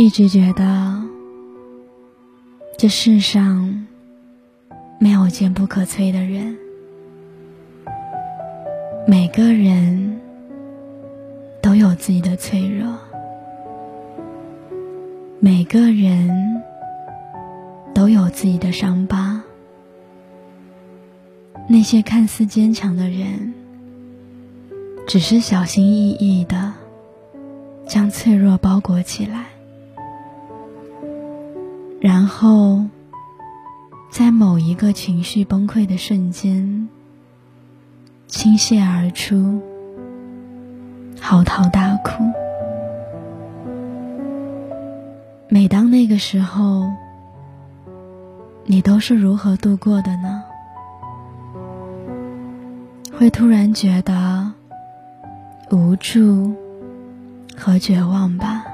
一直觉得这世上没有坚不可摧的人，每个人都有自己的脆弱，每个人都有自己的伤疤。那些看似坚强的人，只是小心翼翼的将脆弱包裹起来。然后，在某一个情绪崩溃的瞬间，倾泻而出，嚎啕大哭。每当那个时候，你都是如何度过的呢？会突然觉得无助和绝望吧？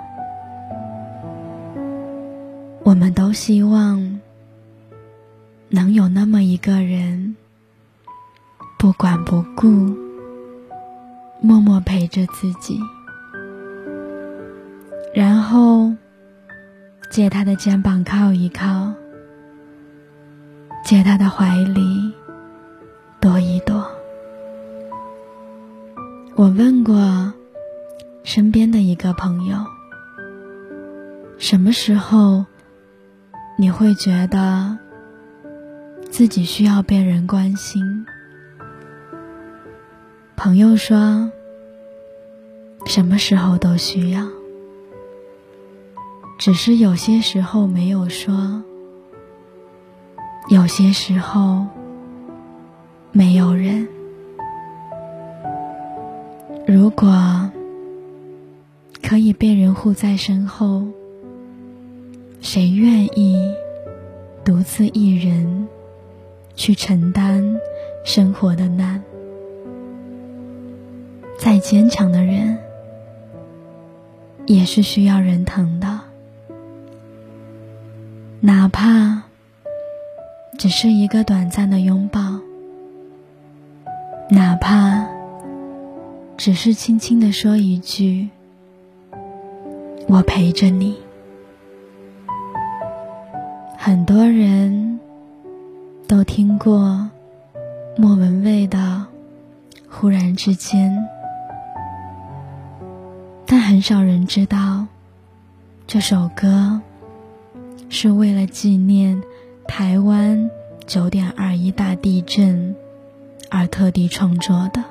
我们都希望能有那么一个人，不管不顾，默默陪着自己，然后借他的肩膀靠一靠，借他的怀里躲一躲。我问过身边的一个朋友，什么时候？你会觉得自己需要被人关心。朋友说，什么时候都需要，只是有些时候没有说，有些时候没有人。如果可以被人护在身后。谁愿意独自一人去承担生活的难？再坚强的人也是需要人疼的，哪怕只是一个短暂的拥抱，哪怕只是轻轻的说一句“我陪着你”。很多人都听过莫文蔚的《忽然之间》，但很少人知道，这首歌是为了纪念台湾九点二一大地震而特地创作的。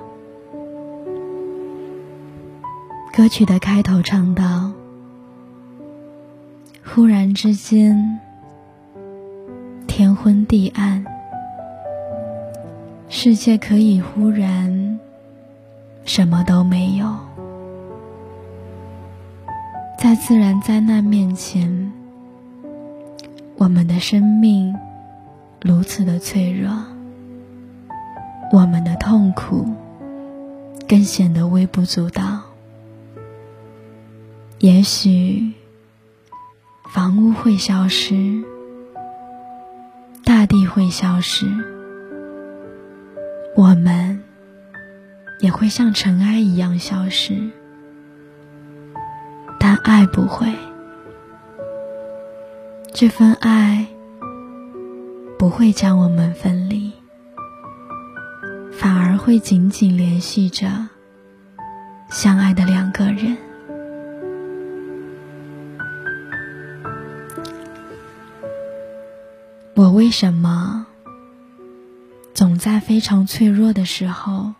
歌曲的开头唱道：“忽然之间。”昏地暗，世界可以忽然什么都没有。在自然灾难面前，我们的生命如此的脆弱，我们的痛苦更显得微不足道。也许房屋会消失。大地会消失，我们也会像尘埃一样消失，但爱不会。这份爱不会将我们分离，反而会紧紧联系着相爱的两个人。我为什么总在非常脆弱的时候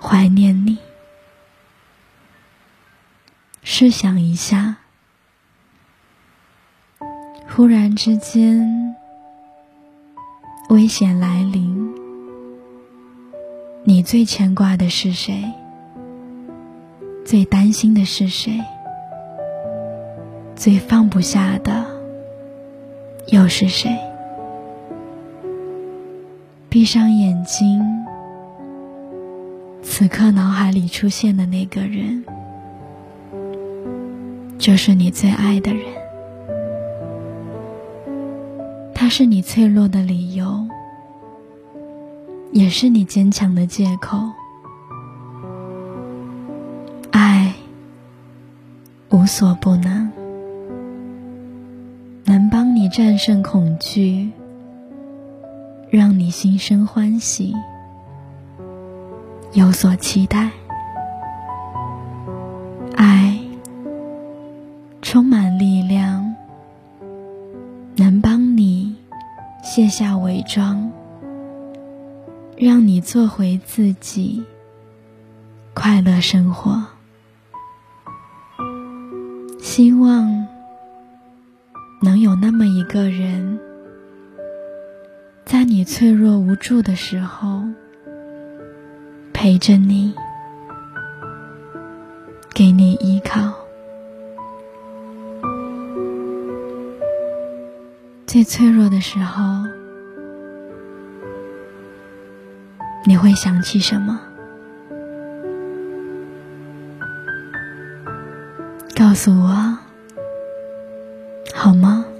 怀念你？试想一下，忽然之间危险来临，你最牵挂的是谁？最担心的是谁？最放不下的？又是谁？闭上眼睛，此刻脑海里出现的那个人，就是你最爱的人。他是你脆弱的理由，也是你坚强的借口。爱无所不能，战胜恐惧，让你心生欢喜，有所期待。爱充满力量，能帮你卸下伪装，让你做回自己，快乐生活。希望能有那么一个人，在你脆弱无助的时候陪着你，给你依靠。最脆弱的时候，你会想起什么？告诉我，好吗？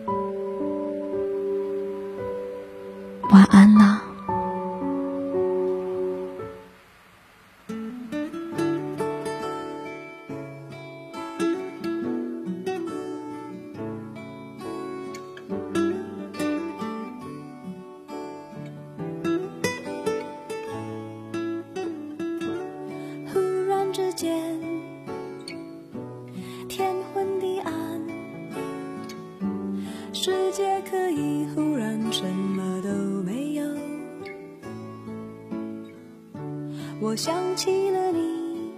我想起了你，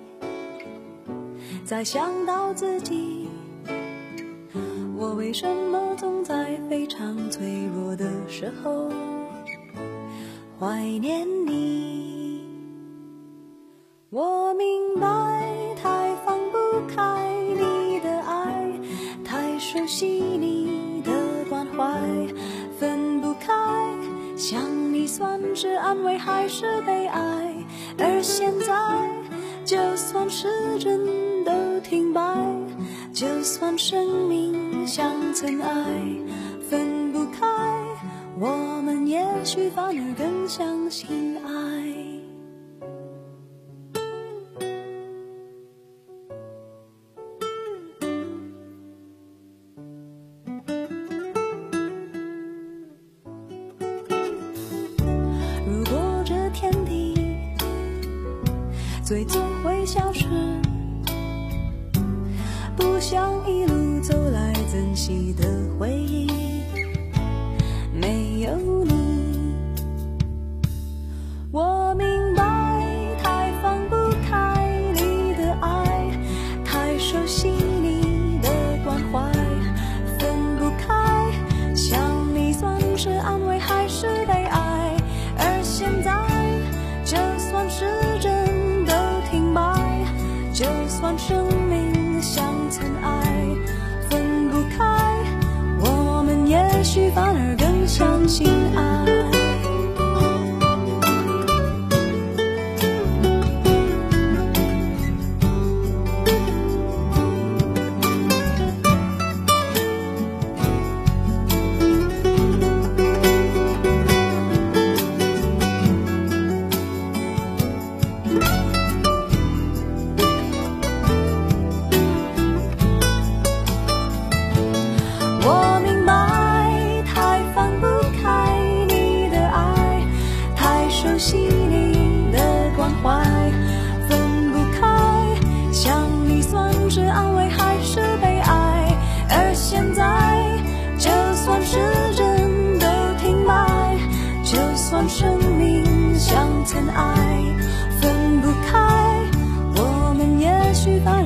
再想到自己，我为什么总在非常脆弱的时候怀念你？我明白，太放不开你的爱，太熟悉你的关。怀分不开，想算是安慰还是悲哀？而现在，就算时针都停摆，就算生命像尘埃，分不开，我们也许反而更相信爱。不想一路走来珍惜的也许反而更相信爱。知道。